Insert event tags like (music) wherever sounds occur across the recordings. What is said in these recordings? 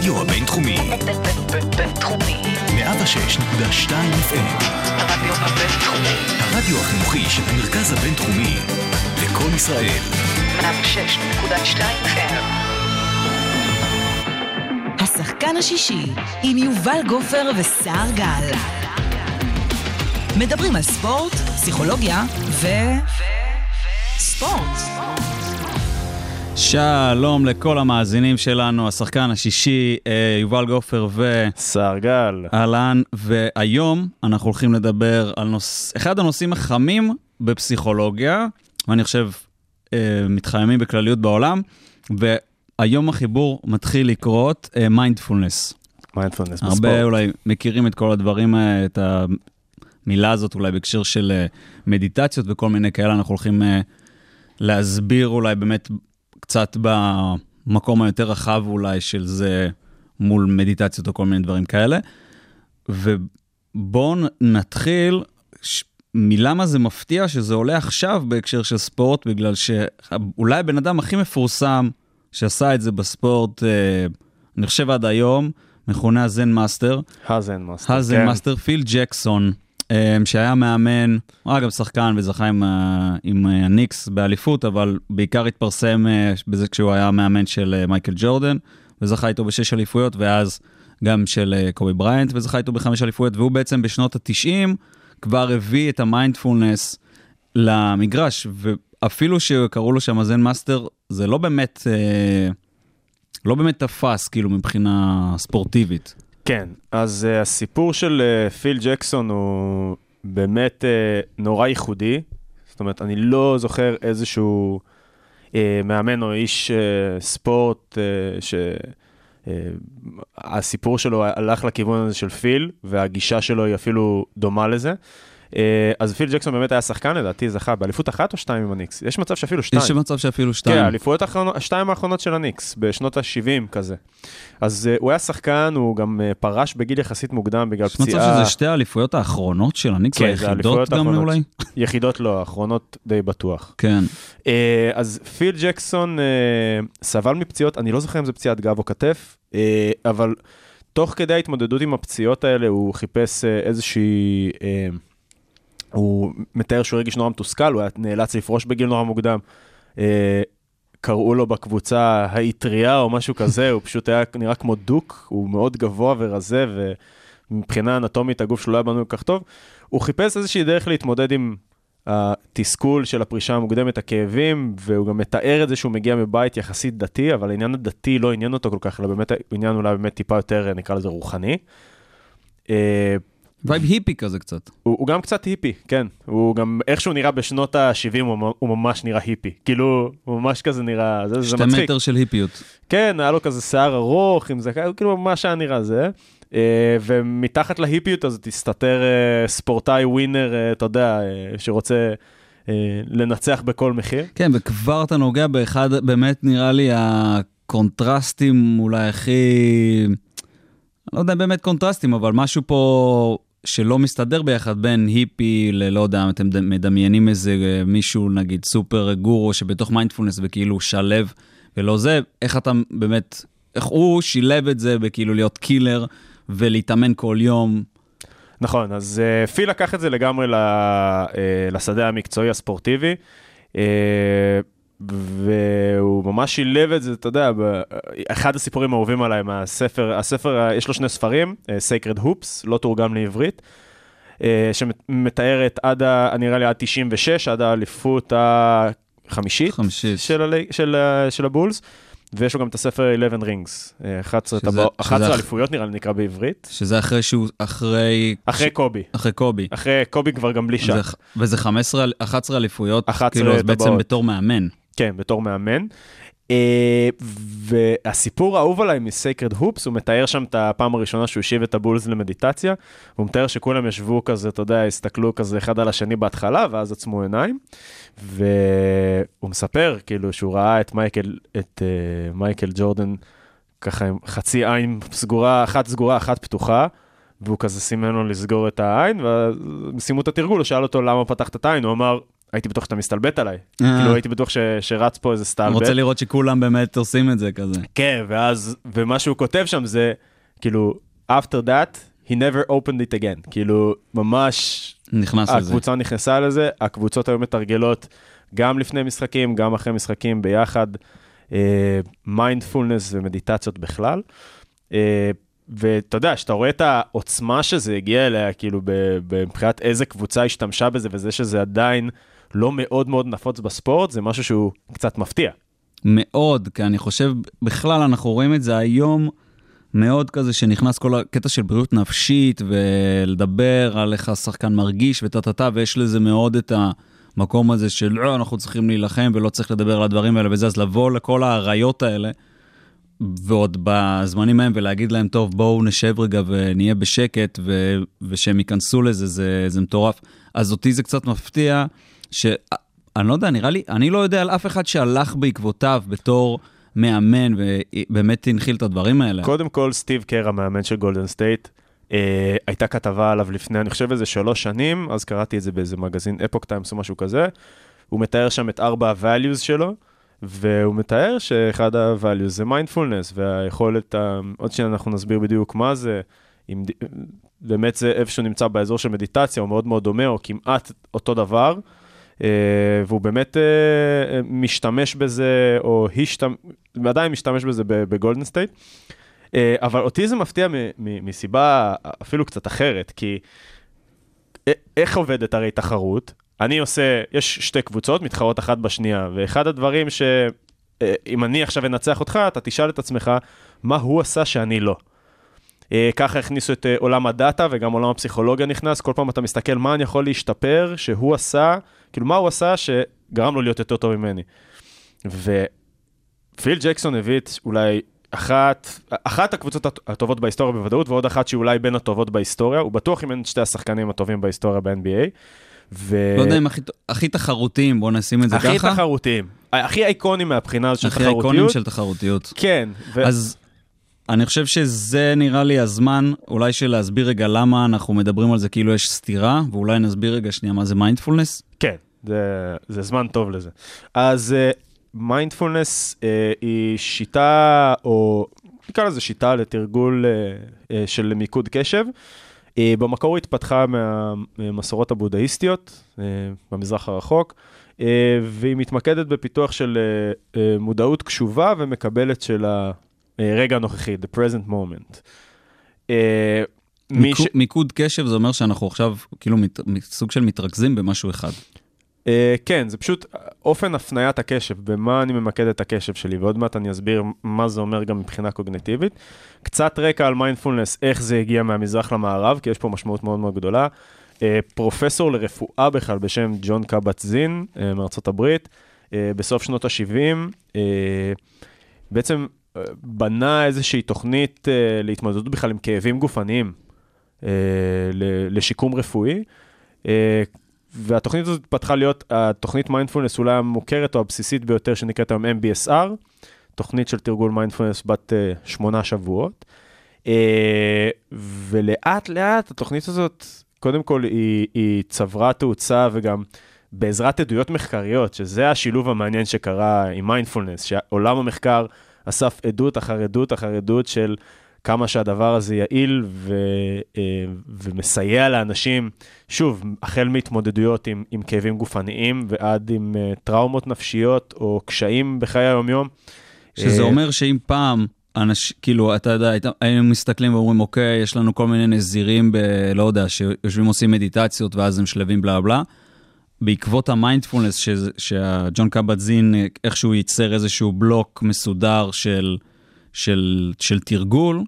הרדיו הבינתחומי. בינתחומי. 106.2 FM. הרדיו הבינתחומי. הרדיו החינוכי של המרכז הבינתחומי. לקום ישראל. 106.2 FM. השחקן השישי עם יובל גופר וסער גל. מדברים על ספורט, פסיכולוגיה ו... ספורט. שלום לכל המאזינים שלנו, השחקן השישי, אה, יובל גופר סער גל. ואהלן, והיום אנחנו הולכים לדבר על נוס... אחד הנושאים החמים בפסיכולוגיה, ואני חושב אה, מתחממים בכלליות בעולם, והיום החיבור מתחיל לקרות mindfulness. mindfulness בספורט. הרבה אולי מכירים את כל הדברים, אה, את המילה הזאת אולי בהקשר של אה, מדיטציות וכל מיני כאלה, אנחנו הולכים אה, להסביר אולי באמת קצת במקום היותר רחב אולי של זה מול מדיטציות או כל מיני דברים כאלה. ובואו נתחיל ש... מלמה זה מפתיע שזה עולה עכשיו בהקשר של ספורט, בגלל שאולי הבן אדם הכי מפורסם שעשה את זה בספורט, אה, אני חושב עד היום, מכונה ה Zen Master. ה Zen Master. ה Zen כן. Master, פיל ג'קסון, שהיה מאמן, הוא היה גם שחקן וזכה עם, עם הניקס באליפות, אבל בעיקר התפרסם אה, בזה כשהוא היה מאמן של אה, מייקל ג'ורדן, וזכה איתו בשש אליפויות, ואז גם של אה, קובי בריינט, וזכה איתו בחמש אליפויות, והוא בעצם בשנות ה-90 כבר הביא את המיינדפולנס למגרש, ואפילו שקראו לו שם ה Zen Master, זה לא באמת, לא באמת תפס, כאילו, מבחינה ספורטיבית. כן, אז uh, הסיפור של uh, פיל ג'קסון הוא באמת uh, נורא ייחודי. זאת אומרת, אני לא זוכר איזשהו uh, מאמן או איש uh, ספורט uh, שהסיפור שלו הלך לכיוון הזה של פיל, והגישה שלו היא אפילו דומה לזה. Uh, אז פיל ג'קסון באמת היה שחקן, לדעתי זכה באליפות אחת או שתיים עם הניקס? יש מצב שאפילו שתיים. יש מצב שאפילו כן, שתיים. האליפויות האחרונות, השתיים האחרונות של הניקס, בשנות ה-70 כזה. אז uh, הוא היה שחקן, הוא גם uh, פרש בגיל יחסית מוקדם בגלל יש מצב פציעה. שזה שתי האליפויות האחרונות של הניקס, כן, היחידות האליפויות גם. אולי? יחידות לא, האחרונות די בטוח. כן. אז פיל ג'קסון סבל מפציעות, אני לא זוכר אם זה פציעת גב או כתף, אבל תוך כדי ההתמודדות עם הפציעות האלה, הוא חיפש איזושהי... הוא מתאר שהוא הרגיש נורא מתוסכל, הוא היה נאלץ לפרוש בגיל נורא מוקדם. Uh, קראו לו בקבוצה האטריה או משהו כזה, הוא פשוט היה נראה כמו דוק, הוא מאוד גבוה ורזה, ומבחינה אנטומית הגוף שלו לא היה בנוי כל כך טוב. הוא חיפש איזושהי דרך להתמודד עם התסכול של הפרישה המוקדמת, הכאבים, והוא גם מתאר את זה שהוא מגיע מבית יחסית דתי, אבל העניין הדתי לא עניין אותו כל כך, אלא באמת העניין אולי באמת טיפה יותר, נקרא לזה רוחני. vibe היפי כזה קצת. הוא, הוא גם קצת היפי, כן. הוא גם, איך שהוא נראה בשנות ה-70, הוא, הוא ממש נראה היפי. כאילו, הוא ממש כזה נראה, זה, זה שתי מצחיק. מטר של היפיות. כן, היה לו כזה שיער ארוך, עם זה, כאילו ממש היה נראה זה. אה, ומתחת להיפיות הזאת הסתתר אה, ספורטאי winner, אה, אתה יודע, אה, שרוצה אה, לנצח בכל מחיר. כן, וכבר אתה נוגע באחד, באמת נראה לי הקונטרסטים אולי הכי... לא יודע באמת קונטרסטים, אבל משהו פה שלא מסתדר ביחד בין היפי ללא יודע, אתם מדמיינים איזה אה, מישהו, נגיד super guru שבתוך מיינדפולנס וכאילו שלו ולא זה, איך אתה באמת, איך הוא שילב את זה בכאילו להיות קילר ולהתאמן כל יום. נכון, אז uh, פיל לקח את זה לגמרי ל, uh, לשדה המקצועי הספורטיבי, uh, והוא ממש שילב את זה, אתה יודע, אחד הסיפורים האהובים עליי מהספר, הספר, יש לו שני ספרים, uh, Sacred Hoops, לא תורגם לעברית, uh, שמתארת עד, ה, נראה לי עד 96, עד האליפות החמישית חמישית. של, הלי, של, של הבולס. ויש לו גם את הספר 11 רינגס, 11 שזה- טבעות- 11 שזה- אליפויות נראה לי נקרא בעברית, שזה אחרי שהוא, אחרי... אחרי קובי. אחרי קובי. אחרי קובי כבר גם בלי שק. זה, וזה 15, 11 אליפויות, 11 כאילו, אז בעצם. בתור מאמן. כן, בתור מאמן. אה, והסיפור האהוב עליי מסקרד הופס, הוא מתאר שם את הפעם הראשונה שהוא השיב את הבולס למדיטציה, והוא מתאר שכולם ישבו כזה, אתה יודע, הסתכלו כזה אחד על השני בהתחלה, ואז עצמו עיניים, והוא מספר כאילו שהוא ראה את מייקל, את uh, מייקל ג'ורדן ככה עם חצי עין סגורה, אחת סגורה, אחת פתוחה, והוא כזה סימן לו לסגור את העין, ואז סיימו את התרגול, הוא שאל אותו למה פתחת את העין, הוא אמר, הייתי בטוח שאתה מסתלבט עליי. אה. כאילו הייתי בטוח ש, שרץ פה איזה סטלבט. רוצה לראות שכולם באמת עושים את זה כזה. כן, ואז, ומה שהוא כותב שם זה, כאילו, after that, he never opened it again. כאילו, ממש, נכנס לזה. הקבוצה נכנסה לזה, הקבוצות היו מתרגלות גם לפני משחקים, גם אחרי משחקים ביחד, מיינדפולנס ומדיטציות בכלל. אה, ואתה יודע, כשאתה רואה את העוצמה שזה הגיע אליה, כאילו, מבחינת איזה קבוצה השתמשה בזה, וזה שזה עדיין לא מאוד מאוד נפוץ בספורט, זה משהו שהוא קצת מפתיע. מאוד, כי אני חושב, בכלל אנחנו רואים את זה היום מאוד כזה שנכנס כל הקטע של בריאות נפשית ולדבר על איך השחקן מרגיש וטה-טה-טה, ויש לזה מאוד את המקום הזה של לא, אנחנו צריכים להילחם ולא צריך לדבר על הדברים האלה וזה, אז לבוא לכל האריות האלה, ועוד בזמנים ההם ולהגיד להם, טוב, בואו נשב רגע ונהיה בשקט ו- ושהם ייכנסו לזה, זה, זה מטורף. אז אותי זה קצת מפתיע, ש... אני לא יודע, נראה לי, אני לא יודע על אף אחד שהלך בעקבותיו בתור מאמן ובאמת הנחיל את הדברים האלה. קודם כל, סטיב קר, המאמן של גולדן סטייט, אה, הייתה כתבה עליו לפני, אני חושב, איזה שלוש שנים, אז קראתי את זה באיזה מגזין אפוק טיימס או משהו כזה. הוא מתאר שם את ארבע ה-values שלו, והוא מתאר שאחד ה-values זה מיינדפולנס, והיכולת, עוד שניה אנחנו נסביר בדיוק מה זה, אם באמת זה איפה שהוא נמצא באזור של מדיטציה, הוא מאוד מאוד דומה, או כמעט אותו דבר. אה, והוא באמת אה, משתמש בזה, או השתמש, עדיין משתמש בזה בגולדן סטייט. אה, אבל אותי זה מפתיע מסיבה אפילו קצת אחרת, כי איך עובדת הרי תחרות? אני עושה, יש שתי קבוצות מתחרות אחת בשנייה, ואחד הדברים ש... אם אני עכשיו אנצח אותך, אתה תשאל את עצמך, מה הוא עשה שאני לא? אה, ככה הכניסו את אה, עולם הדאטה וגם עולם הפסיכולוגיה נכנס, כל פעם אתה מסתכל מה אני יכול להשתפר, שהוא עשה, כאילו מה הוא עשה שגרם לו להיות יותר טוב ממני. ופיל ג'קסון הביא את אולי אחת, אחת הקבוצות הט- הטובות בהיסטוריה בוודאות, ועוד אחת שהיא אולי בין הטובות בהיסטוריה, הוא בטוח אם אין שתי השחקנים הטובים בהיסטוריה ב-NBA. ו... לא יודע אם הכי, הכי תחרותיים, בואו נשים את זה הכי ככה. תחרותיים, הכי איקונים מהבחינה הזאת של הכי איקונים תחרותיות. של תחרותיות. כן, ו... אז אני חושב שזה נראה לי הזמן אולי של להסביר רגע למה אנחנו מדברים על זה כאילו יש סתירה, ואולי נסביר רגע שנייה מה זה מיינדפולנס. כן, זה, זה זמן טוב לזה. אז מיינדפולנס uh, uh, היא שיטה, או נקרא לזה שיטה לתרגול uh, uh, של מיקוד קשב. Uh, במקור התפתחה מהמסורות הבודהיסטיות uh, במזרח הרחוק, והיא מתמקדת בפיתוח של מודעות קשובה ומקבלת של הרגע הנוכחי, the present moment. מי מיקוד, קשב זה אומר שאנחנו עכשיו כאילו מת, סוג של מתרכזים במשהו אחד. Uh, כן, זה פשוט אופן הפניית הקשב, במה אני ממקד את הקשב שלי, ועוד מעט אני אסביר מה זה אומר גם מבחינה קוגנטיבית. קצת רקע על מיינדפולנס, איך זה הגיע מהמזרח למערב, כי יש פה משמעות מאוד מאוד גדולה. Uh, פרופסור לרפואה בכלל בשם ג'ון קבט זין uh, מארצות הברית, uh, בסוף שנות ה-70, uh, בעצם בנה איזושהי תוכנית uh, להתמודדות בכלל עם כאבים גופניים, uh, לשיקום רפואי. Uh, והתוכנית הזאת התפתחה להיות התוכנית מיינדפולנס אולי המוכרת או הבסיסית ביותר שנקראת היום MBSR, תוכנית של תרגול מיינדפולנס בת שמונה שבועות. Uh, ולאט לאט התוכנית הזאת, קודם כל היא, היא צברה תאוצה וגם בעזרת עדויות מחקריות, שזה השילוב המעניין שקרה עם מיינדפולנס, שעולם המחקר אסף עדות אחר עדות אחר עדות של כמה שהדבר הזה יעיל ו, אה, ומסייע לאנשים, שוב, החל מהתמודדויות עם, עם כאבים גופניים ועד עם uh, טראומות נפשיות או קשיים בחיי היומיום. שזה אומר שאם פעם, אנש, כאילו, אתה יודע, היינו מסתכלים ואומרים, אוקיי, יש לנו כל מיני נזירים, ב, לא יודע, שיושבים עושים מדיטציות ואז הם שלווים בלה בלה. בעקבות המיינדפולנס, ש- שהג'ון קבט זין איכשהו ייצר איזשהו בלוק מסודר של, של, של תרגול,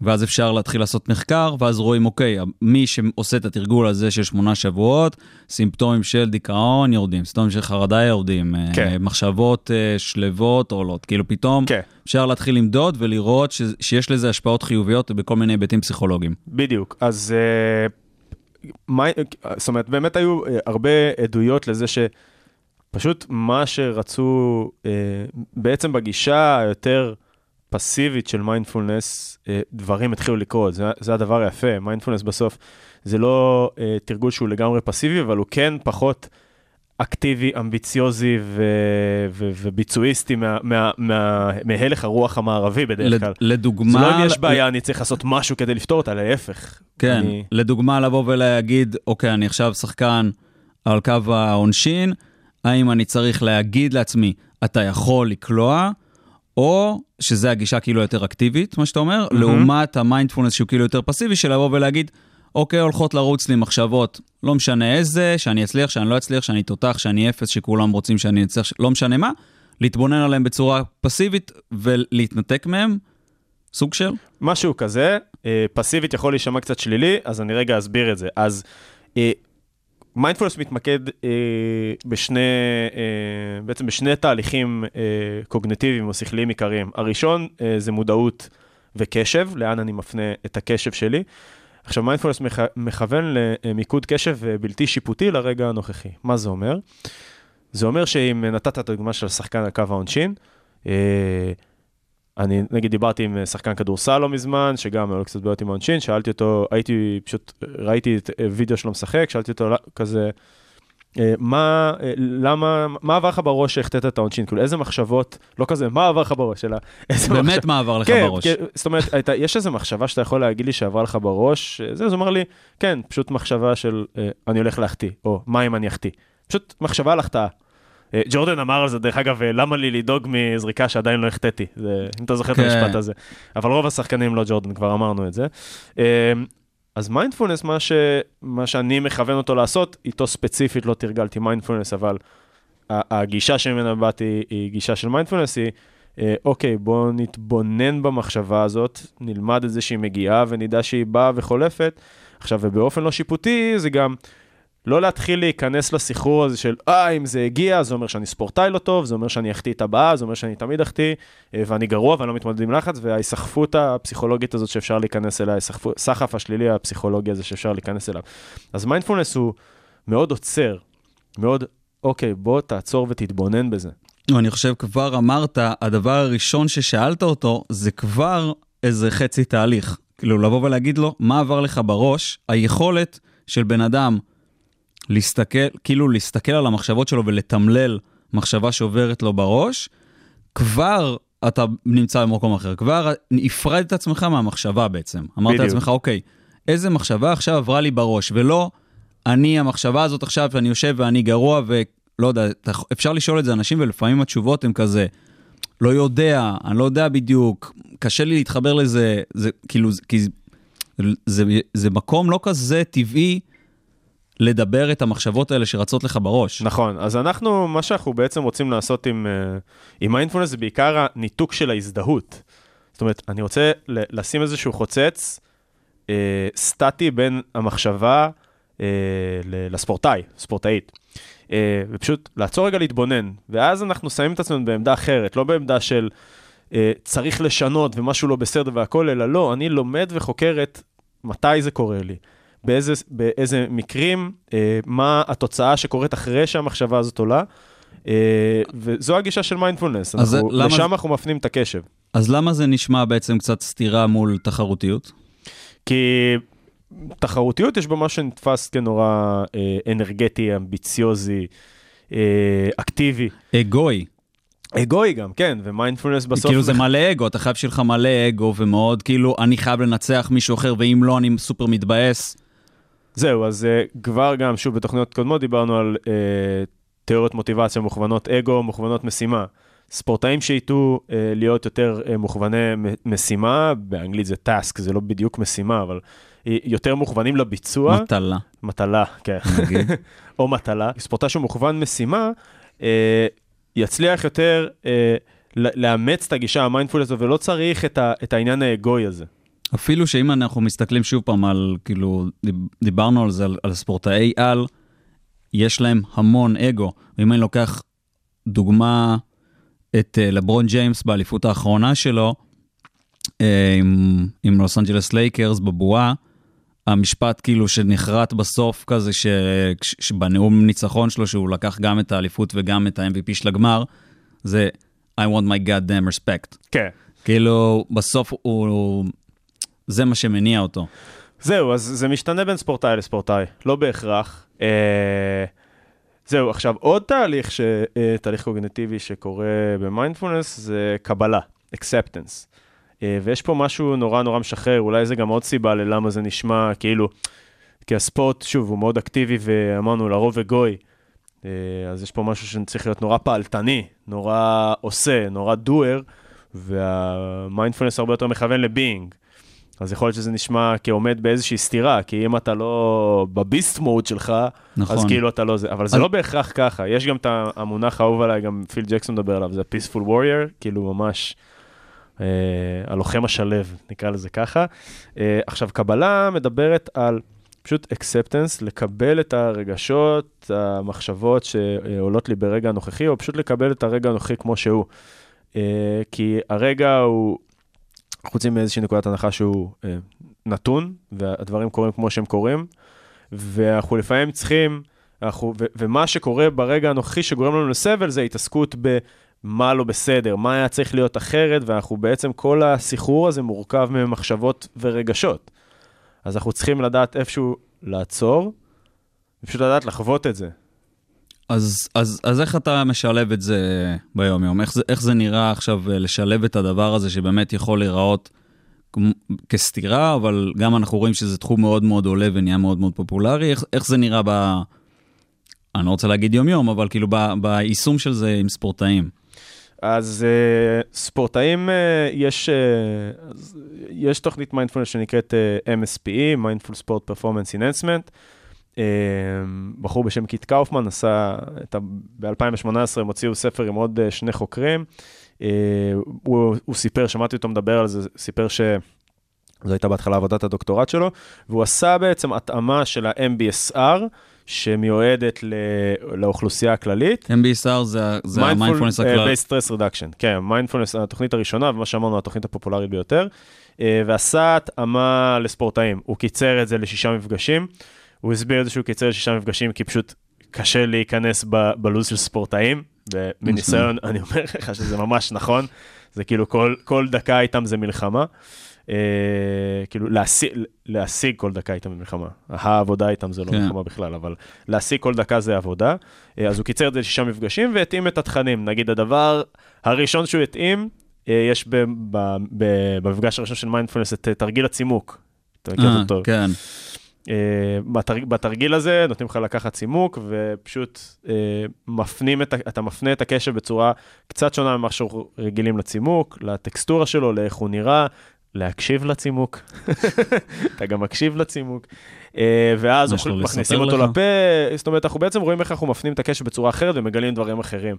ואז אפשר להתחיל לעשות מחקר, ואז רואים, אוקיי, מי שעושה את התרגול הזה של שמונה שבועות, סימפטומים של דיכאון יורדים, סימפטומים של חרדה יורדים, כן. אה, מחשבות אה, שלוות עולות, כאילו פתאום כן. אפשר להתחיל למדוד ולראות ש, שיש לזה השפעות חיוביות בכל מיני היבטים פסיכולוגיים. בדיוק, אז uh, מה, זאת אומרת, באמת היו uh, הרבה עדויות לזה שפשוט מה שרצו, uh, בעצם בגישה היותר פסיבית של מיינדפולנס, uh, דברים התחילו לקרות, זה, זה הדבר היפה, מיינדפולנס בסוף זה לא תרגול שהוא לגמרי פסיבי, אבל הוא כן פחות אקטיבי, אמביציוזי ו- ו- וביצועיסטי מה- מה- מה- מהלך הרוח המערבי בדרך לד- כלל. לדוגמה... זה לא אם יש בעיה, אני צריך לעשות משהו כדי לפתור אותה, להפך. כן, אני- לדוגמה לבוא ולהגיד, אוקיי, אני עכשיו שחקן על קו העונשין, האם אני צריך להגיד לעצמי, אתה יכול לקלוע, או שזה הגישה כאילו יותר אקטיבית, מה שאתה אומר, mm-hmm. לעומת המיינדפולנס שהוא כאילו יותר פסיבי, של לבוא ולהגיד, אוקיי, הולכות לרוץ לי מחשבות, לא משנה איזה, שאני אצליח, שאני לא אצליח, שאני תותח, שאני אפס, שכולם רוצים שאני אצליח, לא משנה מה, להתבונן עליהם בצורה פסיבית ולהתנתק מהם, סוג של. משהו כזה, אה, פסיבית יכול להישמע קצת שלילי, אז אני רגע אסביר את זה. אז מיינדפולנס מתמקד אה, בשני, אה, בעצם בשני תהליכים אה, קוגניטיביים או שכליים עיקריים. הראשון אה, זה מודעות וקשב, לאן אני מפנה את הקשב שלי. עכשיו, מיינדפולנס מכ... מכוון למיקוד קשב בלתי שיפוטי לרגע הנוכחי. מה זה אומר? זה אומר שאם נתת את הדוגמה של שחקן על קו העונשין, אה, אני נגיד דיברתי עם שחקן כדורסל לא מזמן, שגם היו לו קצת בעיות עם העונשין, שאלתי אותו, הייתי פשוט, ראיתי את אה, וידאו שלו משחק, שאלתי אותו "לא- כזה, מה, אה, למה, מה עבר לך בראש שהחטאת את העונשין? כאילו, איזה מחשבות, לא כזה, מה עבר לך בראש, אלא איזה באמת מחשב- מה עבר לך כן, בראש. כן, זאת אומרת, הייתה, יש איזו מחשבה שאתה יכול להגיד לי שעברה לך בראש, אה, זה, אז הוא אמר לי, כן, פשוט מחשבה של אה, אני הולך להחטיא, או מה אם אני אחטיא. פשוט מחשבה על החטאה. אה, ג'ורדן אמר על זה, דרך אגב, אה, למה לי לדאוג מזריקה שעדיין לא החטאתי, אם אתה זוכר את כן. המשפט הזה. אבל רוב השחקנים לא ג'ורדן, כבר אמרנו את זה. אז מיינדפולנס, מה, ש... מה שאני מכוון אותו לעשות, איתו ספציפית לא תרגלתי מיינדפולנס, אבל הגישה שממנה באתי היא גישה של מיינדפולנס, היא, אה, אוקיי, בואו נתבונן במחשבה הזאת, נלמד את זה שהיא מגיעה ונדע שהיא באה וחולפת. עכשיו, ובאופן לא שיפוטי, זה גם לא להתחיל להיכנס לסחרור הזה של, אה, אם זה הגיע, זה אומר שאני ספורטאי לא טוב, זה אומר שאני אחטיא את הבאה, זה אומר שאני תמיד אחטיא, אה, ואני גרוע ואני לא מתמודד עם לחץ, וההיסחפות הפסיכולוגית הזאת שאפשר להיכנס אליה, הסחף השלילי הפסיכולוגי הזה שאפשר להיכנס אליו. אז מיינדפולנס הוא מאוד עוצר, מאוד, אוקיי, בוא תעצור ותתבונן בזה. אני חושב כבר אמרת, הדבר הראשון ששאלת אותו, זה כבר איזה חצי תהליך. כאילו, לבוא ולהגיד לו, מה עבר לך בראש, היכולת של בן אדם להסתכל, כאילו להסתכל על המחשבות שלו ולתמלל מחשבה שעוברת לו בראש, כבר אתה נמצא במקום אחר. כבר הפרדת את עצמך מהמחשבה בעצם. אמרת בדיוק. לעצמך, אוקיי, איזה מחשבה עכשיו עברה לי בראש, ולא אני, המחשבה הזאת עכשיו, שאני יושב ואני גרוע, ולא יודע, אפשר לשאול את זה אנשים, ולפעמים התשובות הן כזה, לא יודע, אני לא יודע בדיוק, קשה לי להתחבר לזה, זה כאילו, כי זה, זה, זה מקום לא כזה טבעי לדבר את המחשבות האלה שרצות לך בראש. נכון, אז אנחנו, מה שאנחנו בעצם רוצים לעשות עם, אה, מיינדפולנס זה בעיקר הניתוק של ההזדהות. זאת אומרת, אני רוצה לשים איזשהו חוצץ אה, סטטי בין המחשבה אה, לספורטאי, ספורטאית. אה, ופשוט לעצור רגע להתבונן, ואז אנחנו שמים את עצמנו בעמדה אחרת, לא בעמדה של אה, צריך לשנות ומשהו לא בסדר והכל, אלא לא, אני לומד וחוקר את מתי זה קורה לי. באיזה, באיזה מקרים, אה, מה התוצאה שקורית אחרי שהמחשבה הזאת עולה, אה, וזו הגישה של מיינדפולנס, אנחנו, למה- לשם אנחנו מפנים את הקשב. אז למה זה נשמע בעצם קצת סתירה מול תחרותיות? כי תחרותיות יש בה משהו שנתפס כנורא אה, אנרגטי, אמביציוזי, אה, אקטיבי. אגואי. אגואי גם, כן, ומיינדפולנס בסוף... כאילו זה מלא אגו, אתה חייב שיהיה לך מלא אגו ומאוד כאילו אני חייב לנצח מישהו אחר ואם לא אני סופר מתבאס. זהו, אז uh, כבר גם, שוב, בתוכניות קודמות דיברנו על uh, תיאוריות מוטיבציה מוכוונות אגו, מוכוונות משימה. ספורטאים שיטו uh, להיות יותר uh, מוכווני משימה, באנגלית זה task, זה לא בדיוק משימה, אבל יותר מוכוונים לביצוע, מטלה. מטלה, כן, נגיד. (laughs) או מטלה. ספורטאי שהוא מוכוון משימה, uh, יצליח יותר uh, לאמץ את הגישה המיינדפול הזו, ולא צריך את, ה- את העניין האגואי הזה. אפילו שאם אנחנו מסתכלים שוב פעם על, כאילו, דיב- דיברנו על זה, על, על ספורטאי על, יש להם המון אגו. ואם אני לוקח דוגמה את uh, לברון ג'יימס באליפות האחרונה שלו, uh, עם, עם לוס אנג'לס לייקרס בבועה, המשפט כאילו שנחרט בסוף כזה, ש, ש, שבנאום ניצחון שלו, שהוא לקח גם את האליפות וגם את ה-MVP של הגמר, זה I want my god damn respect. כן. כאילו, בסוף הוא... זה מה שמניע אותו. זהו, אז זה משתנה בין ספורטאי לספורטאי, לא בהכרח. אה, זהו, עכשיו עוד תהליך, ש... אה, תהליך קוגנטיבי שקורה במיינדפולנס זה קבלה, acceptance. אה, ויש פה משהו נורא נורא משחרר, אולי זה גם עוד סיבה ללמה זה נשמע כאילו, כי הספורט, שוב, הוא מאוד אקטיבי ואמרנו לרוב וגוי, אה, אז יש פה משהו שצריך להיות נורא פעלתני, נורא עושה, נורא doer, והמיינדפולנס הרבה יותר מכוון לביינג. אז יכול להיות שזה נשמע כעומד באיזושהי סתירה, כי אם אתה לא בביסט מוד שלך, נכון. אז כאילו אתה לא זה, אבל זה אז- לא בהכרח ככה, יש גם את המונח האהוב עליי, גם פיל ג'קסון מדבר עליו, זה ה-peaceful warrior, כאילו ממש אה, הלוחם השלב, נקרא לזה ככה. אה, עכשיו, קבלה מדברת על פשוט acceptance, לקבל את הרגשות, המחשבות שעולות לי ברגע הנוכחי, או פשוט לקבל את הרגע הנוכחי כמו שהוא. אה, כי הרגע הוא, אנחנו יוצאים מאיזושהי נקודת הנחה שהוא אה, נתון, והדברים קורים כמו שהם קורים, ואנחנו לפעמים צריכים, אנחנו, ו, ומה שקורה ברגע הנוכחי שגורם לנו לסבל זה התעסקות במה לא בסדר, מה היה צריך להיות אחרת, ואנחנו בעצם, כל הסחרור הזה מורכב ממחשבות ורגשות. אז אנחנו צריכים לדעת איפשהו לעצור, ופשוט לדעת לחוות את זה. אז, אז, אז איך אתה משלב את זה ביום-יום? איך זה, איך זה נראה עכשיו אה, לשלב את הדבר הזה שבאמת יכול להיראות כסתירה, אבל גם אנחנו רואים שזה תחום מאוד מאוד עולה ונהיה מאוד מאוד פופולרי? איך, איך זה נראה ב... אני לא רוצה להגיד יום-יום, אבל כאילו ב, ביישום של זה עם ספורטאים. אז uh, ספורטאים, uh, יש, uh, יש תוכנית מיינדפולנס שנקראת uh, MSPE, Mindful Sport Performance Enhancement. Uh, בחור בשם קיט קאופמן עשה, את ה- ב-2018 הם הוציאו ספר עם עוד uh, שני חוקרים. Uh, הוא, הוא סיפר, שמעתי אותו מדבר על זה, סיפר ש... זו הייתה בהתחלה עבודת הדוקטורט שלו, והוא עשה בעצם התאמה של ה-MBSR, שמיועדת לאוכלוסייה הכללית. MBSR זה, זה המיינדפולנס הכלל. based stress reduction, כן, מיינדפולנס, התוכנית הראשונה, ומה שאמרנו, התוכנית הפופולרית ביותר, אה, ועשה התאמה לספורטאים. הוא קיצר את זה לשישה מפגשים, הוא הסביר את זה שהוא קיצר לשישה מפגשים, כי פשוט קשה להיכנס ב- בלו"ז של ספורטאים, ומניסיון, (laughs) אני אומר לך שזה ממש נכון, זה כאילו כל, כל דקה איתם זה מלחמה. אה, כאילו להשיג, להשיג כל דקה איתם במלחמה. העבודה איתם זה לא כן. מלחמה בכלל, אבל להשיג כל דקה זה עבודה. אה, אז הוא קיצר את זה לשישה מפגשים והתאים את התכנים. נגיד הדבר הראשון שהוא התאים, אה, יש ב, ב, ב, במפגש הראשון של מיינדפולנס את תרגיל הצימוק. אתה מכיר אותו? כן. אה, בתרג, בתרגיל הזה נותנים לך לקחת צימוק ופשוט אה, מפנים את, אתה מפנה את הקשב בצורה קצת שונה ממה שאנחנו רגילים לצימוק, לטקסטורה שלו, לאיך הוא נראה, להקשיב לצימוק. (laughs) אתה גם מקשיב לצימוק. אה, ואז אנחנו מכניסים אותו לך? לפה, זאת אומרת, אנחנו בעצם רואים איך אנחנו מפנים את הקשב בצורה אחרת ומגלים דברים אחרים.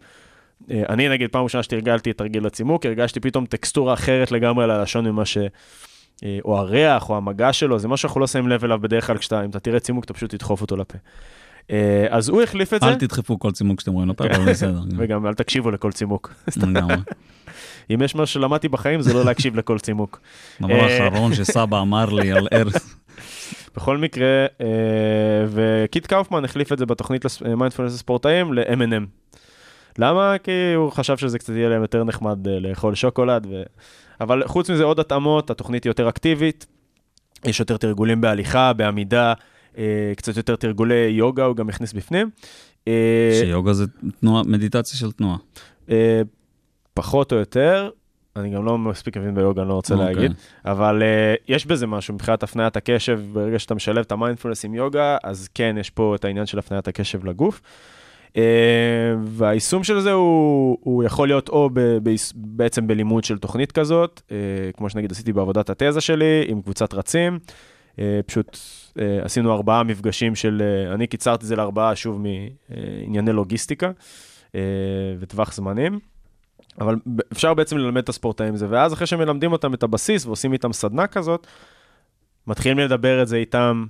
אני נגיד, פעם ראשונה שתרגלתי את תרגיל לצימוק, הרגשתי פתאום טקסטורה אחרת לגמרי על הלשון ממה ש... אה, או הריח, או המגע שלו, זה משהו שאנחנו לא שמים לב אליו בדרך כלל כשאתה, אם אתה תראה צימוק, אתה פשוט תדחוף אותו לפה. אה, אז הוא החליף את זה, אל תדחפו כל צימוק שאתם רואים לפה, אבל בסדר. (laughs) וגם אל תקשיבו לכל צימוק. (laughs) אם יש משהו שלמדתי בחיים, זה לא להקשיב לכל צימוק. דבר אה, אחרון שסבא (laughs) אמר לי על ארץ. בכל מקרה, וקית' קאופמן החליף את זה בתוכנית מיינדפולנס לספורטאים ל-M&M. למה? כי הוא חשב שזה קצת יהיה להם יותר נחמד לאכול שוקולד. אבל חוץ מזה עוד התאמות, התוכנית היא יותר אקטיבית, יש יותר תרגולים בהליכה, בעמידה, אה, קצת יותר תרגולי יוגה, הוא גם הכניס בפנים. אה, שיוגה זה תנועה, מדיטציה של תנועה. אה, פחות או יותר, אני גם לא מספיק מבין ביוגה, אני לא רוצה אוקיי. להגיד, אבל uh, יש בזה משהו מבחינת הפניית הקשב, ברגע שאתה משלב את המיינדפולנס עם יוגה, אז כן, יש פה את העניין של הפניית הקשב לגוף. Uh, והיישום של זה הוא, הוא יכול להיות או ב, ב, בעצם בלימוד של תוכנית כזאת, uh, כמו שנגיד עשיתי בעבודת התזה שלי, עם קבוצת רצים, uh, פשוט עשינו ארבעה מפגשים של, אני קיצרתי את זה לארבעה, שוב, מענייני לוגיסטיקה וטווח זמנים. אבל אפשר בעצם ללמד את הספורטאים זה, ואז אחרי שמלמדים אותם את הבסיס ועושים איתם סדנה כזאת, מתחילים לדבר את זה איתם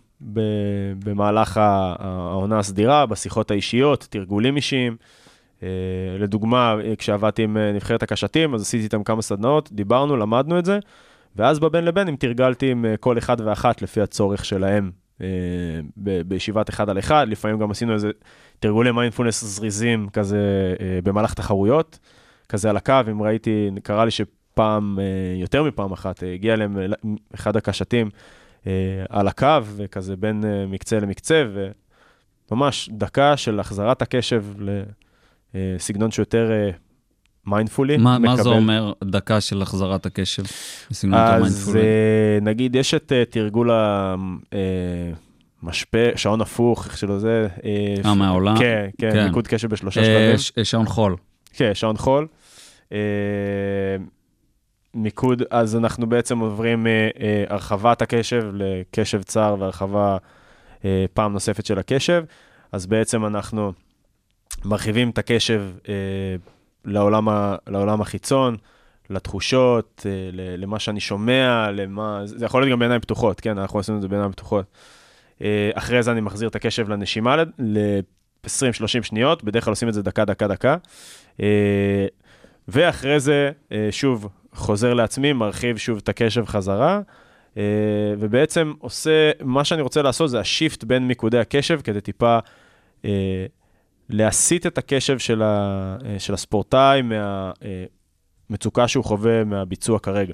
במהלך העונה הסדירה, בשיחות האישיות, תרגולים אישיים. אה, לדוגמה, כשעבדתי עם אה, נבחרת הקשתים, אז עשיתי איתם כמה סדנאות, דיברנו, למדנו את זה, ואז בבין לבין, אם תרגלתי עם אה, כל אחד ואחת לפי הצורך שלהם בישיבת אחד על אחד, לפעמים גם עשינו איזה תרגולי מיינדפולנס זריזים כזה במהלך תחרויות. כזה על הקו, אם ראיתי, קרה לי שפעם, אה, יותר מפעם אחת, הגיע אליהם אחד הקשתים על הקו, וכזה בין אה, מקצה למקצה, ממש דקה של החזרת הקשב לסגנון שיותר אה, מיינדפולי. מה, מה זה אומר דקה של החזרת הקשב? בסגנון יותר אז מיינדפולי? אה, נגיד יש את אה, תרגול המשפה, שעון הפוך, איך שלא זה. אה, מהעולם? כן, כן, כן. מיקוד קשב בשלושה אה, שלבים. שעון חול. כן, שעון חול. אה, מיקוד, אז אנחנו בעצם עוברים מהרחבת הקשב לקשב צר והרחבה אה, פעם נוספת של הקשב. אז בעצם אנחנו מרחיבים את הקשב אה, לעולם, ה, לעולם החיצון, לתחושות, אה, למה שאני שומע, למה... זה יכול להיות גם בעיניים פתוחות, כן, אנחנו עושים את זה בעיניים פתוחות. אה, אחרי זה אני מחזיר את הקשב לנשימה ל-20-30 שניות, בדרך כלל עושים את זה דקה, דקה, דקה. אה, ואחרי זה, אה, שוב, חוזר לעצמי, מרחיב שוב את הקשב חזרה, אה, ובעצם עושה, מה שאני רוצה לעשות זה השיפט בין מיקודי הקשב, כדי טיפה אה, להסיט את הקשב של, ה, אה, של הספורטאי מהמצוקה שהוא חווה מהביצוע כרגע.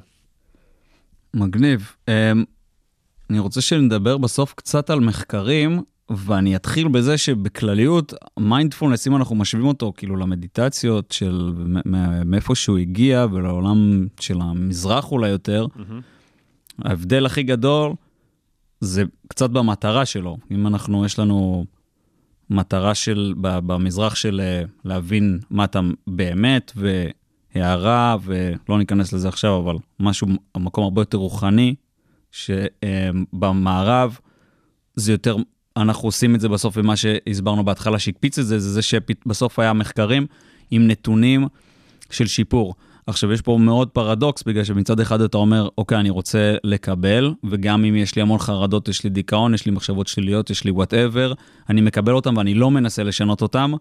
מגניב. אמ, אני רוצה שנדבר בסוף קצת על מחקרים, ואני אתחיל בזה שבכלליות, מיינדפולנס, אם אנחנו משווים אותו כאילו למדיטציות של מאיפה שהוא הגיע ולעולם של המזרח אולי יותר, ההבדל הכי גדול זה קצת במטרה שלו. אם אנחנו, יש לנו מטרה של, במזרח של אה, להבין מה אתה באמת, והערה, ולא ניכנס לזה עכשיו, אבל משהו, המקום הרבה יותר רוחני, שבמערב זה יותר, אנחנו עושים את זה בסוף, ומה שהסברנו בהתחלה שהקפיץ את זה, זה זה שבסוף היה מחקרים עם נתונים של שיפור. עכשיו, יש פה מאוד פרדוקס, בגלל שמצד אחד אתה אומר, אוקיי, אני רוצה לקבל, וגם אם יש לי המון חרדות, יש לי דיכאון, יש לי מחשבות שליליות, יש לי whatever, אני מקבל אותם ואני לא מנסה לשנות אותם,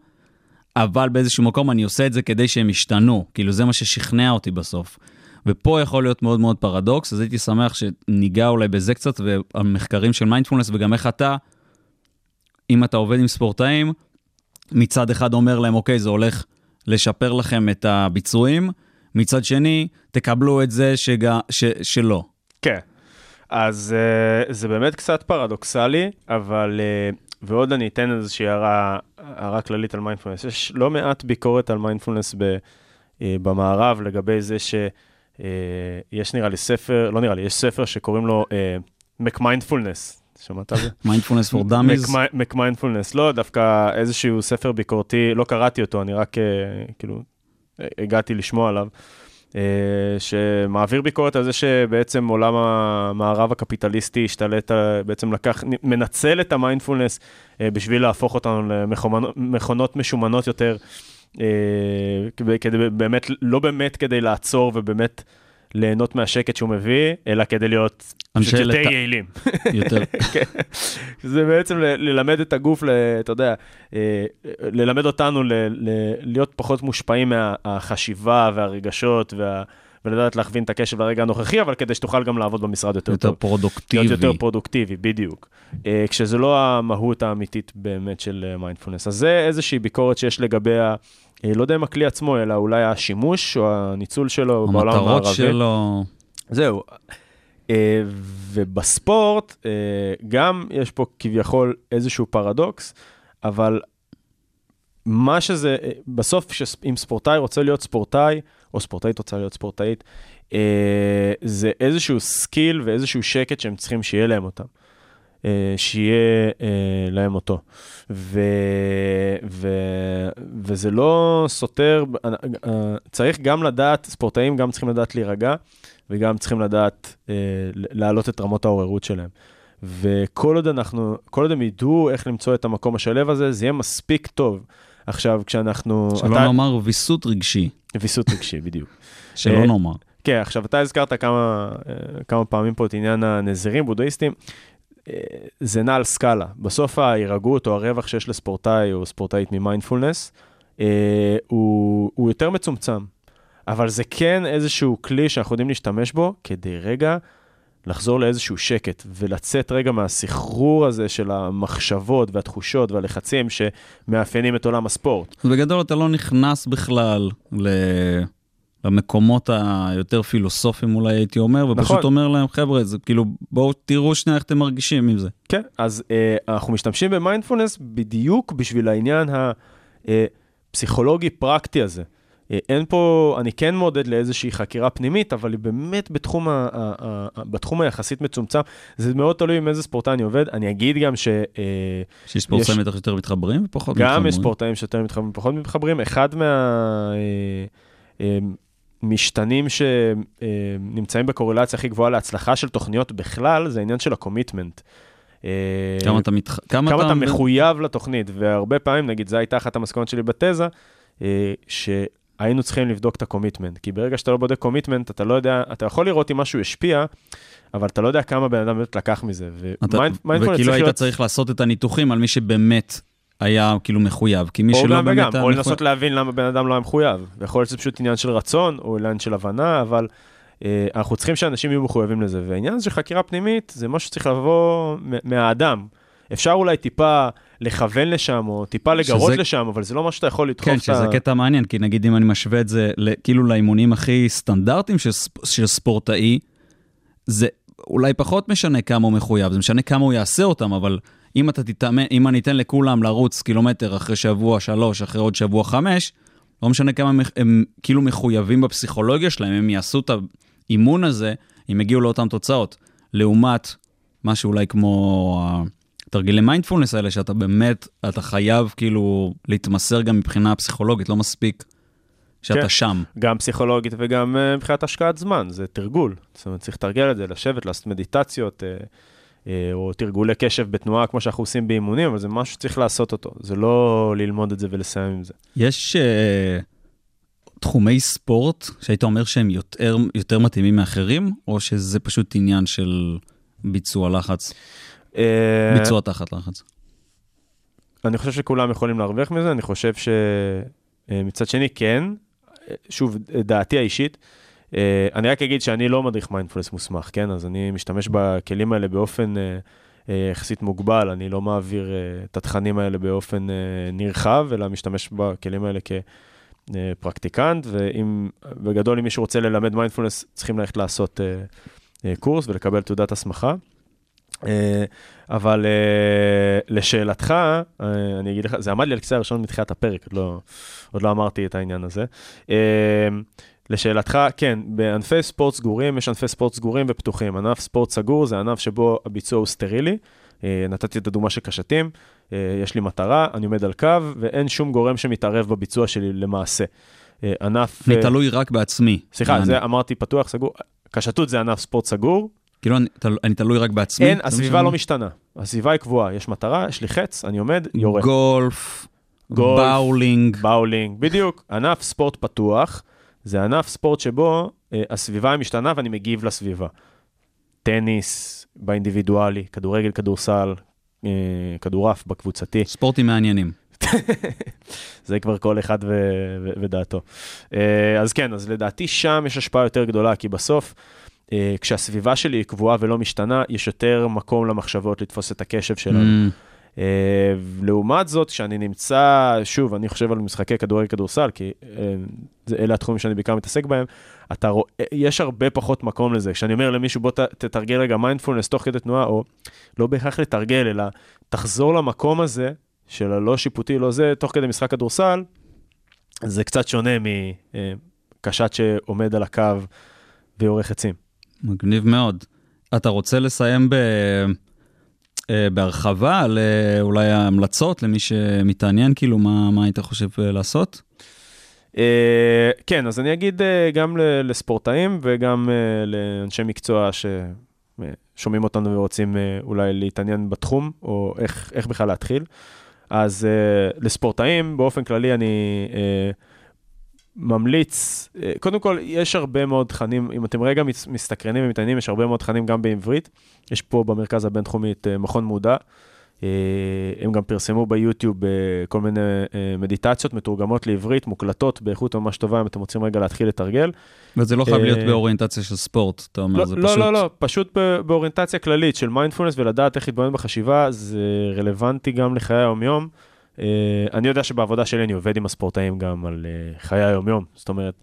אבל באיזשהו מקום אני עושה את זה כדי שהם ישתנו, כאילו זה מה ששכנע אותי בסוף. ופה יכול להיות מאוד מאוד פרדוקס, אז הייתי שמח שניגע אולי בזה קצת, ועל מחקרים של מיינדפולנס, וגם איך אתה, אם אתה עובד עם ספורטאים, מצד אחד אומר להם, אוקיי, זה הולך לשפר לכם את הביצועים, מצד שני, תקבלו את זה שג... ש... שלא. כן. אז אה, זה באמת קצת פרדוקסלי, אבל, אה, ועוד אני אתן איזושהי הערה, הערה כללית על מיינדפולנס. יש לא מעט ביקורת על מיינדפולנס ב, אה, במערב לגבי זה שיש נראה לי ספר, לא נראה לי, יש ספר שקוראים לו McMindfulness. שמעת על זה? Mindfulness for Dummies. McMindfulness, לא, דווקא איזשהו ספר ביקורתי, לא קראתי אותו, אני רק אה, כאילו הגעתי לשמוע עליו. אה, שמעביר ביקורת על זה שבעצם עולם המערב הקפיטליסטי השתלט, בעצם לקח, מנצל את המיינדפולנס אה, בשביל להפוך אותנו למכונות משומנות יותר, אה, כדי באמת, לא באמת כדי לעצור ובאמת ליהנות מהשקט שהוא מביא, אלא כדי להיות פשוט יותר לת- יעילים. (laughs) יותר. (laughs) כן. זה בעצם ל- ללמד את הגוף, ל- אתה יודע, אה, ללמד אותנו ל- ל- להיות פחות מושפעים מהחשיבה והרגשות וה... ולדעת להכווין את הקשב לרגע הנוכחי, אבל כדי שתוכל גם לעבוד במשרד יותר יותר טוב. פרודוקטיבי. להיות יותר פרודוקטיבי, בדיוק. אה, כשזה לא המהות האמיתית באמת של מיינדפולנס. אז זה איזושהי ביקורת שיש לגבי, אה, לא יודע אם הכלי עצמו, אלא אולי השימוש או הניצול שלו בעולם המערבי. המטרות שלו. זהו. אה, ובספורט, אה, גם יש פה כביכול איזשהו פרדוקס, אבל מה שזה, אה, בסוף, אם ספורטאי רוצה להיות ספורטאי, או ספורטאית רוצה להיות ספורטאית, אה, זה איזשהו skill ואיזשהו שקט שהם צריכים שיהיה להם אותם. אה, שיהיה אה, להם אותו. ו, ו, וזה לא סותר, אה, צריך גם לדעת, ספורטאים גם צריכים לדעת להירגע, וגם צריכים לדעת להעלות את רמות העוררות שלהם. וכל עוד אנחנו, כל עוד הם ידעו איך למצוא את המקום השלב הזה, זה יהיה מספיק טוב. עכשיו, כשאנחנו... שלא נאמר ויסות רגשי. ויסות רגשי, בדיוק. (laughs) שלא נאמר. כן, עכשיו, אתה הזכרת כמה, כמה פעמים פה את עניין הנזירים, בודהיסטים. אה, זה נע על סקאלה. בסוף ההירגעות או הרווח שיש לספורטאי או ספורטאית ממיינדפולנס, אה, הוא, הוא יותר מצומצם. אבל זה כן איזשהו כלי שאנחנו יודעים להשתמש בו כדי רגע לחזור לאיזשהו שקט ולצאת רגע מהסחרור הזה של המחשבות והתחושות והלחצים שמאפיינים את עולם הספורט. בגדול אתה לא נכנס בכלל ל... במקומות היותר פילוסופיים אולי הייתי אומר, ופשוט נכון. אומר להם, חבר'ה, זה כאילו, בואו תראו שנייה איך אתם מרגישים עם זה. כן, אז אה, אנחנו משתמשים במיינדפולנס בדיוק בשביל העניין הפסיכולוגי-פרקטי הזה. אה, אין פה, אני כן מעודד לאיזושהי חקירה פנימית, אבל היא באמת בתחום, ה, ה, ה, ה, בתחום היחסית מצומצם. זה מאוד תלוי עם איזה ספורטאי אני עובד. אני אגיד גם ש... אה, שיש ספורטאים יש- יותר מתחברים ופחות גם מתחברים. יש ספורטאים שיותר מתחברים ופחות מתחברים. אחד מהמשתנים שנמצאים בקורלציה הכי גבוהה להצלחה של תוכניות בכלל, זה העניין של ה commitment. אה, כמה אתה מתח... כמה כמה אתה מחויב לתוכנית, והרבה פעמים, נגיד, זו הייתה אחת המסקנות שלי בתזה, אה, שהיינו צריכים לבדוק את ה commitment, כי ברגע שאתה לא בודק commitment, אתה לא יודע, אתה יכול לראות אם משהו השפיע, אבל אתה לא יודע כמה בן אדם באמת לקח מזה. אתה... ומיינדפולנס וכאילו היית צריך לעשות את הניתוחים על מי שבאמת היה כאילו מחויב, כי מי או שלא באמת וגם, או מחויב... לנסות להבין למה בן אדם לא היה מחויב. ויכול להיות שזה פשוט עניין של רצון, או עניין של הבנה, אבל אה, אנחנו צריכים שאנשים יהיו מחויבים לזה. והעניין של חקירה פנימית, זה משהו שצריך לבוא מהאדם. אפשר אולי טיפה לכוון לשם, או טיפה לגרות שזה- לשם, אבל זה לא משהו שאתה יכול לדחוף כן, את שזה קטע מעניין, כי נגיד אם אני משווה את זה כאילו לאימונים הכי סטנדרטיים של, של ספורטאי, זה אולי פחות משנה כמה הוא מחויב, זה משנה כמה הוא יעשה אותם, אבל אם אתה תתאמן, אם אני אתן לכולם לרוץ קילומטר אחרי שבוע שלוש, אחרי עוד שבוע חמש, לא משנה כמה הם, הם כאילו מחויבים בפסיכולוגיה שלהם, הם יעשו את האימון הזה, הם יגיעו לאותן תוצאות. לעומת משהו אולי כמו התרגילי מיינדפולנס האלה, שאתה באמת, אתה חייב כאילו להתמסר גם מבחינה פסיכולוגית, לא מספיק שאתה כן. שם. גם פסיכולוגית וגם אה, מבחינת השקעת זמן, זה תרגול. זאת אומרת, צריך לתרגל את זה, לשבת, לעשות מדיטציות, אה, או תרגולי קשב בתנועה, כמו שאנחנו עושים באימונים, אבל זה משהו שצריך לעשות אותו. זה לא ללמוד את זה ולסיים עם זה. יש uh, תחומי ספורט שהיית אומר שהם יותר, יותר מתאימים מאחרים, או שזה פשוט עניין של ביצוע לחץ, אה, ביצוע תחת לחץ? אני חושב שכולם יכולים להרוויח מזה, אני חושב שמצד שני, כן, אה, שוב, דעתי האישית, אה, אני רק אגיד שאני לא מדריך מיינדפולנס מוסמך, כן? אז אני משתמש בכלים האלה באופן אה, אה, יחסית מוגבל, אני לא מעביר אה, את התכנים האלה באופן אה, נרחב, אלא משתמש בכלים האלה כפרקטיקנט, ואם, בגדול, אם מישהו רוצה ללמד מיינדפולנס, צריכים ללכת לעשות אה, אה, קורס ולקבל תעודת הסמכה. אה, אבל אה, לשאלתך, אה, אני אגיד לך, זה עמד לי על כיסא הראשון מתחילת הפרק, עוד לא, עוד לא אמרתי את העניין הזה. לשאלתך, כן, בענפי ספורט סגורים, יש ענפי ספורט סגורים ופתוחים. ענף ספורט סגור זה ענף שבו הביצוע הוא סטרילי. אה, נתתי את הדוגמה של קשתים, אה, יש לי מטרה, אני עומד על קו, ואין שום גורם שמתערב בביצוע שלי למעשה. אה, ענף... אני תלוי רק בעצמי. סליחה, זה אמרתי פתוח, סגור. קשתות זה ענף ספורט סגור, כאילו אני, תל- אני תלוי רק בעצמי. אין, הסביבה לא משתנה. הסביבה היא קבועה, יש מטרה, יש לי חץ, אני עומד, יורה. גולף, גולף, באולינג. באולינג, בדיוק. ענף ספורט פתוח, זה ענף ספורט שבו אה, הסביבה משתנה ואני מגיב לסביבה. טניס באינדיבידואלי, כדורגל, כדורסל, אה, כדורעף בקבוצתי. ספורטים מעניינים. (laughs) זה כבר כל אחד ו- ו- ודעתו. אה, אז כן, אז לדעתי שם יש השפעה יותר גדולה, כי בסוף, אה, כשהסביבה שלי היא קבועה ולא משתנה, יש יותר מקום למחשבות לתפוס את הקשב שלנו. אממ, לעומת זאת, כשאני נמצא, שוב, אני חושב על משחקי כדורגל כדורסל, כי זה, אלה התחומים שאני בעיקר מתעסק בהם, אתה רואה, יש הרבה פחות מקום לזה. כשאני אומר למישהו, בוא תתרגל רגע מיינדפולנס תוך כדי תנועה, או לא בהכרח לתרגל, אלא תחזור למקום הזה, של הלא שיפוטי, לא זה, תוך כדי משחק כדורסל, זה קצת שונה מקשת שעומד על הקו ויורה חצים. מגניב מאוד. אתה רוצה לסיים ב... אה, בהרחבה על אה, אולי ההמלצות למי שמתעניין, כאילו מה, מה היית חושב אה, לעשות? כן, אז אני אגיד גם לספורטאים וגם לאנשי מקצוע ששומעים אותנו ורוצים אולי להתעניין בתחום, או איך, איך בכלל להתחיל. אז לספורטאים, באופן כללי אני ממליץ, uh, קודם כל, יש הרבה מאוד תכנים, אם אתם רגע מס- מסתקרנים ומתעניינים, יש הרבה מאוד תכנים גם בעברית. יש פה במרכז הבינתחומי את uh, מכון מודע. אה, הם גם פרסמו ביוטיוב אה, כל מיני אה, מדיטציות מתורגמות לעברית, מוקלטות באיכות ממש טובה, אם אתם רוצים רגע להתחיל לתרגל. וזה לא חייב להיות אה, באוריינטציה של ספורט, אתה אומר, לא, זה לא, פשוט... לא, לא, פשוט ב- באוריינטציה כללית של מיינדפולנס ולדעת איך להתבונן בחשיבה, זה רלוונטי גם לחיי היום-יום. אה, אני יודע שבעבודה שלי אני עובד עם הספורטאים גם על אה, חיי היום-יום, זאת אומרת,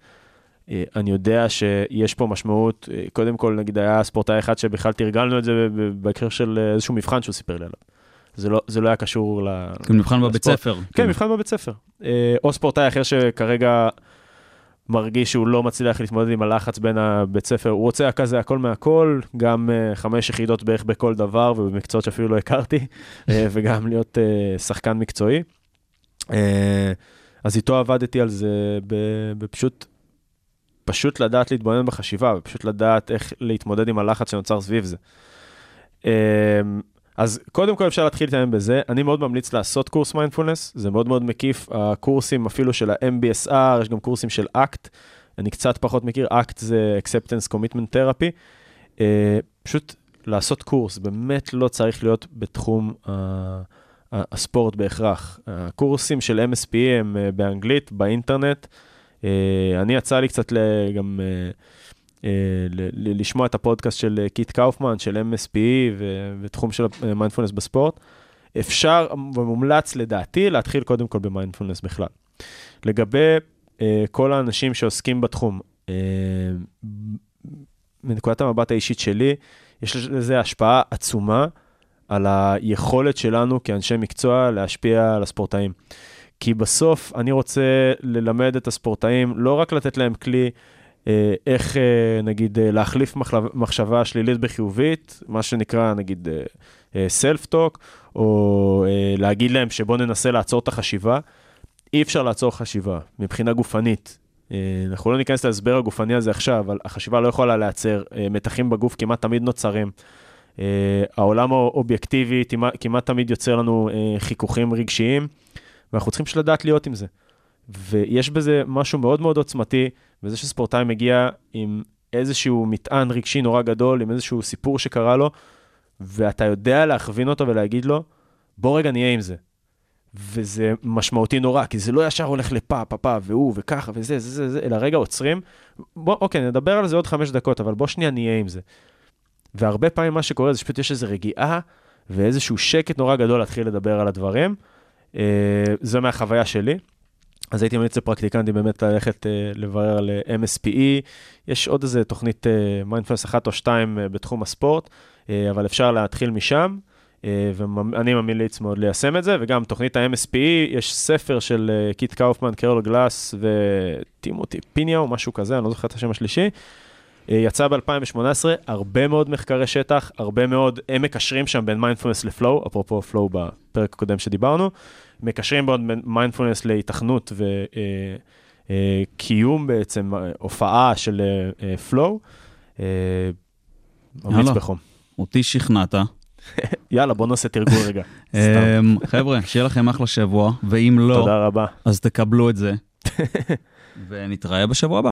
אה, אני יודע שיש פה משמעות, אה, קודם כל נגיד היה ספורטאי אחד שבכלל תרגלנו את זה בהקשר של אה, איזשהו מבחן שהוא סיפר לי עליו. זה לא, זה לא היה קשור ל... כאילו מבחן בבית. ספר. כן, מבחן בבית ספר. אה, או ספורטאי אחר שכרגע מרגיש שהוא לא מצליח להתמודד עם הלחץ בין הבית ספר, הוא רוצה כזה הכל מהכל, גם אה, חמש יחידות בערך בכל דבר ובמקצועות שאפילו לא הכרתי, אה, (laughs) וגם להיות אה, שחקן מקצועי. אה, אז איתו עבדתי על זה בפשוט, פשוט לדעת להתבונן בחשיבה, ופשוט לדעת איך להתמודד עם הלחץ שנוצר סביב זה. אה, אז קודם כל אפשר להתחיל להתאמן בזה. אני מאוד ממליץ לעשות קורס מיינדפולנס, זה מאוד מאוד מקיף. הקורסים אפילו של ה-MBSR, יש גם קורסים של ACT, אני קצת פחות מכיר, ACT זה Acceptance Commitment Therapy. Uh, פשוט לעשות קורס, באמת לא צריך להיות בתחום uh, הספורט בהכרח. הקורסים של MSPE הם אה, באנגלית, באינטרנט. אה, אני יצא לי קצת גם... אה, לשמוע את הפודקאסט של אה, קית' קאופמן, של MSPE ו- ותחום של מיינדפולנס בספורט. אפשר ומומלץ לדעתי להתחיל קודם כל במיינדפולנס בכלל. לגבי אה, כל האנשים שעוסקים בתחום, אה, מנקודת המבט האישית שלי, יש לזה השפעה עצומה על היכולת שלנו כאנשי מקצוע להשפיע על הספורטאים. כי בסוף אני רוצה ללמד את הספורטאים, לא רק לתת להם כלי אה, איך אה, נגיד אה, להחליף מחשבה שלילית בחיובית, מה שנקרא נגיד טוק, או אה, להגיד להם שבואו ננסה לעצור את החשיבה. אי אפשר לעצור חשיבה מבחינה גופנית. אה, אנחנו לא ניכנס להסבר הגופני הזה עכשיו, אבל החשיבה לא יכולה להיעצר, אה, מתחים בגוף כמעט תמיד נוצרים. אה, העולם האובייקטיבי כמעט, תמיד יוצר לנו אה, חיכוכים רגשיים, ואנחנו צריכים לדעת להיות עם זה. ויש בזה משהו מאוד מאוד עוצמתי, וזה שספורטאי מגיע עם איזשהו מטען רגשי נורא גדול, עם איזשהו סיפור שקרה לו, ואתה יודע להכווין אותו ולהגיד לו, בוא רגע נהיה עם זה. וזה משמעותי נורא, כי זה לא ישר הולך לפה, פה, פה, והוא, וככה, וזה, זה, זה, זה, אלא רגע עוצרים. בוא, אוקיי, נדבר על זה עוד חמש דקות, אבל בוא שנייה נהיה עם זה. והרבה פעמים מה שקורה זה שפשוט יש איזו רגיעה ואיזשהו שקט נורא גדול להתחיל לדבר על הדברים. אה, זה מהחוויה שלי. אז הייתי ממליץ לפרקטיקנטים באמת ללכת אה, לברר על אה, MSPE. יש עוד איזה תוכנית מיינדפלנס אחת או שתיים אה, בתחום הספורט, אה, אבל אפשר להתחיל משם. אה, ואני ממליץ מאוד ליישם את זה, וגם תוכנית ה-MSPE, יש ספר של אה, קית' קאופמן, קרול גלאס וטימותי פיניה או משהו כזה, אני לא זוכר את השם השלישי. אה, יצא ב-2018, הרבה מאוד מחקרי שטח, הרבה מאוד, הם מקשרים שם בין מיינדפולנס ל flow, אפרופו flow בפרק הקודם שדיברנו, מקשרים מאוד בין מיינדפולנס להיתכנות וקיום בעצם, אה, הופעה של פלואו. ממליץ יאללה. בחום. אותי שכנעת. (laughs) יאללה, בוא נעשה תרגול רגע. (laughs) חבר'ה, שיהיה לכם אחלה שבוע, ואם לא, תודה רבה. אז תקבלו את זה. (laughs) ונתראה בשבוע הבא.